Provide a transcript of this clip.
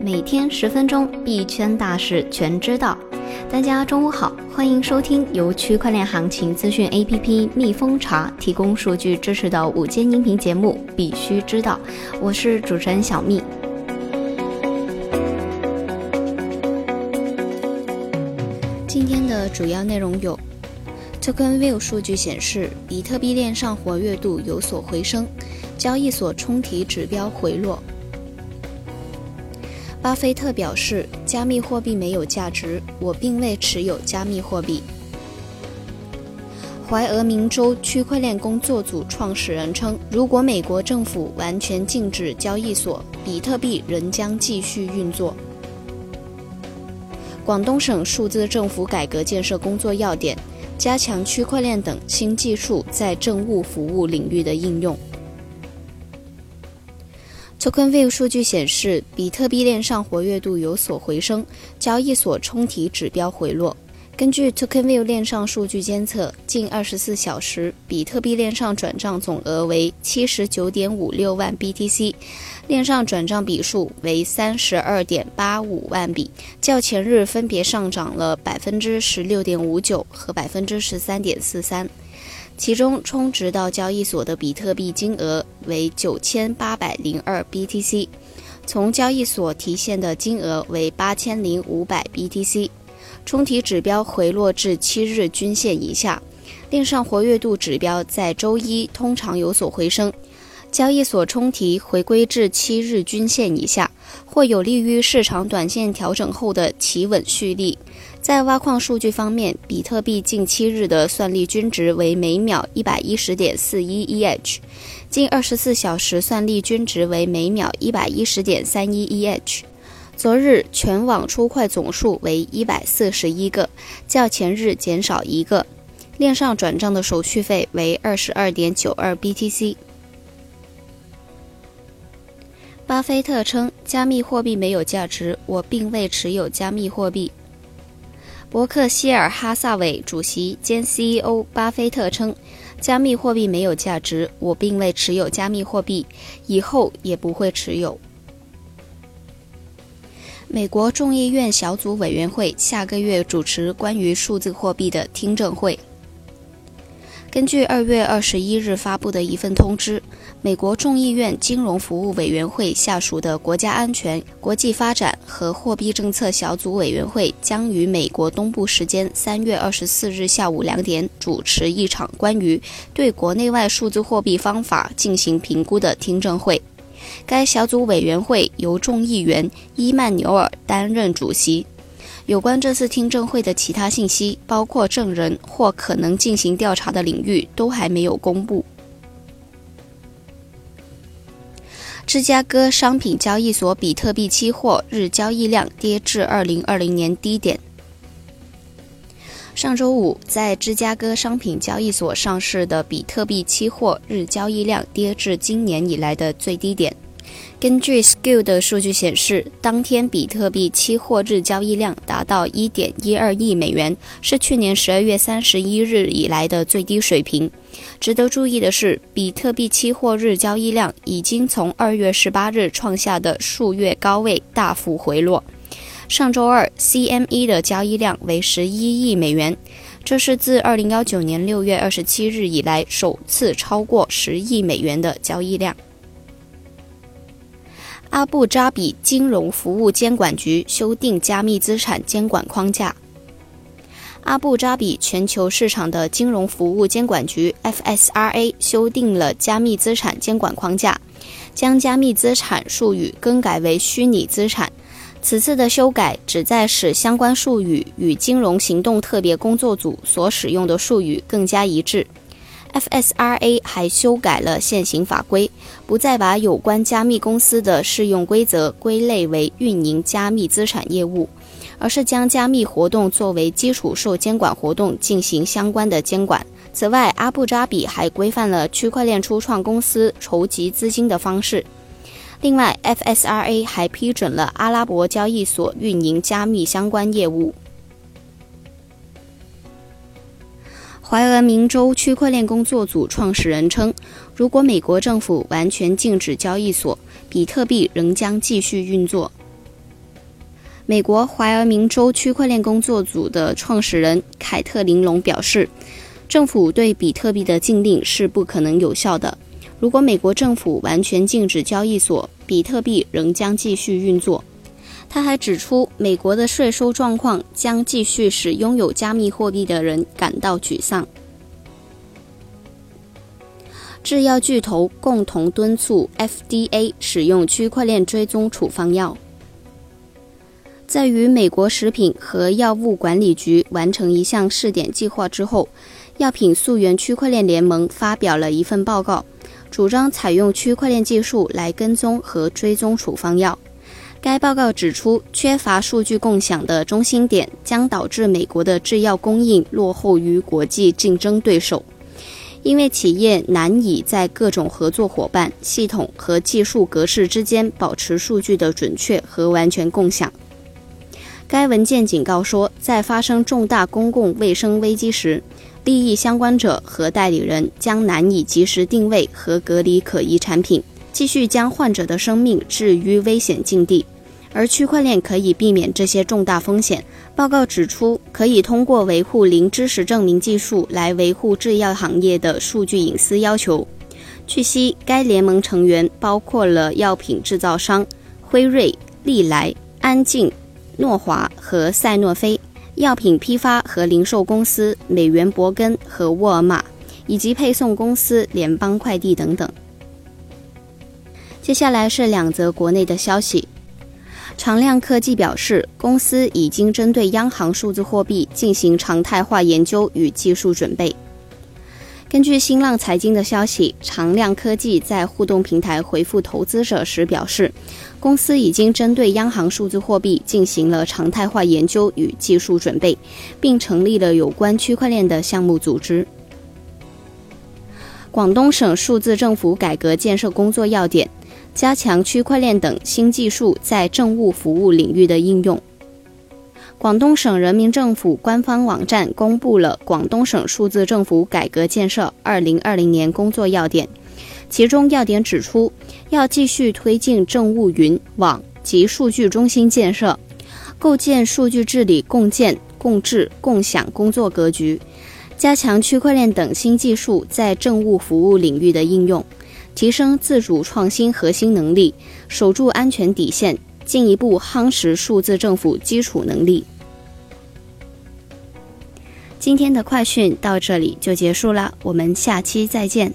每天十分钟，币圈大事全知道。大家中午好，欢迎收听由区块链行情资讯 APP 蜜蜂茶提供数据支持的午间音频节目《必须知道》，我是主持人小蜜。今天的主要内容有：TokenView 数据显示，比特币链上活跃度有所回升，交易所冲提指标回落。巴菲特表示，加密货币没有价值，我并未持有加密货币。怀俄明州区块链工作组创始人称，如果美国政府完全禁止交易所，比特币仍将继续运作。广东省数字政府改革建设工作要点：加强区块链等新技术在政务服务领域的应用。TokenView 数据显示，比特币链上活跃度有所回升，交易所冲提指标回落。根据 TokenView 链上数据监测，近二十四小时，比特币链上转账总额为七十九点五六万 BTC，链上转账笔数为三十二点八五万笔，较前日分别上涨了百分之十六点五九和百分之十三点四三。其中充值到交易所的比特币金额为九千八百零二 BTC，从交易所提现的金额为八千零五百 BTC，冲提指标回落至七日均线以下，链上活跃度指标在周一通常有所回升，交易所冲提回归至七日均线以下，或有利于市场短线调整后的企稳蓄力。在挖矿数据方面，比特币近七日的算力均值为每秒一百一十点四一 EH，近二十四小时算力均值为每秒一百一十点三一 EH。昨日全网出块总数为一百四十一个，较前日减少一个。链上转账的手续费为二十二点九二 BTC。巴菲特称，加密货币没有价值，我并未持有加密货币。伯克希尔哈萨韦主席兼 CEO 巴菲特称：“加密货币没有价值，我并未持有加密货币，以后也不会持有。”美国众议院小组委员会下个月主持关于数字货币的听证会。根据二月二十一日发布的一份通知，美国众议院金融服务委员会下属的国家安全、国际发展和货币政策小组委员会将于美国东部时间三月二十四日下午两点主持一场关于对国内外数字货币方法进行评估的听证会。该小组委员会由众议员伊曼纽尔担任主席。有关这次听证会的其他信息，包括证人或可能进行调查的领域，都还没有公布。芝加哥商品交易所比特币期货日交易量跌至二零二零年低点。上周五，在芝加哥商品交易所上市的比特币期货日交易量跌至今年以来的最低点。根据 Skill 的数据显示，当天比特币期货日交易量达到1.12亿美元，是去年12月31日以来的最低水平。值得注意的是，比特币期货日交易量已经从2月18日创下的数月高位大幅回落。上周二，CME 的交易量为11亿美元，这是自2019年6月27日以来首次超过10亿美元的交易量。阿布扎比金融服务监管局修订加密资产监管框架。阿布扎比全球市场的金融服务监管局 （FSRA） 修订了加密资产监管框架，将加密资产术语更改为虚拟资产。此次的修改旨在使相关术语与金融行动特别工作组所使用的术语更加一致。FSRA 还修改了现行法规，不再把有关加密公司的适用规则归类为运营加密资产业务，而是将加密活动作为基础受监管活动进行相关的监管。此外，阿布扎比还规范了区块链初创公司筹集资金的方式。另外，FSRA 还批准了阿拉伯交易所运营加密相关业务。怀俄明州区块链工作组创始人称，如果美国政府完全禁止交易所，比特币仍将继续运作。美国怀俄明州区块链工作组的创始人凯特琳·龙表示，政府对比特币的禁令是不可能有效的。如果美国政府完全禁止交易所，比特币仍将继续运作。他还指出，美国的税收状况将继续使拥有加密货币的人感到沮丧。制药巨头共同敦促 FDA 使用区块链追踪处方药。在与美国食品和药物管理局完成一项试点计划之后，药品溯源区块链联盟发表了一份报告，主张采用区块链技术来跟踪和追踪处方药。该报告指出，缺乏数据共享的中心点将导致美国的制药供应落后于国际竞争对手，因为企业难以在各种合作伙伴、系统和技术格式之间保持数据的准确和完全共享。该文件警告说，在发生重大公共卫生危机时，利益相关者和代理人将难以及时定位和隔离可疑产品，继续将患者的生命置于危险境地。而区块链可以避免这些重大风险。报告指出，可以通过维护零知识证明技术来维护制药行业的数据隐私要求。据悉，该联盟成员包括了药品制造商辉瑞、利来、安静。诺华和赛诺菲药品批发和零售公司美元伯根和沃尔玛，以及配送公司联邦快递等等。接下来是两则国内的消息。长亮科技表示，公司已经针对央行数字货币进行常态化研究与技术准备。根据新浪财经的消息，长亮科技在互动平台回复投资者时表示，公司已经针对央行数字货币进行了常态化研究与技术准备，并成立了有关区块链的项目组织。广东省数字政府改革建设工作要点：加强区块链等新技术在政务服务领域的应用。广东省人民政府官方网站公布了广东省数字政府改革建设二零二零年工作要点，其中要点指出，要继续推进政务云网及数据中心建设，构建数据治理共建、共治、共享工作格局，加强区块链等新技术在政务服务领域的应用，提升自主创新核心能力，守住安全底线。进一步夯实数字政府基础能力。今天的快讯到这里就结束了，我们下期再见。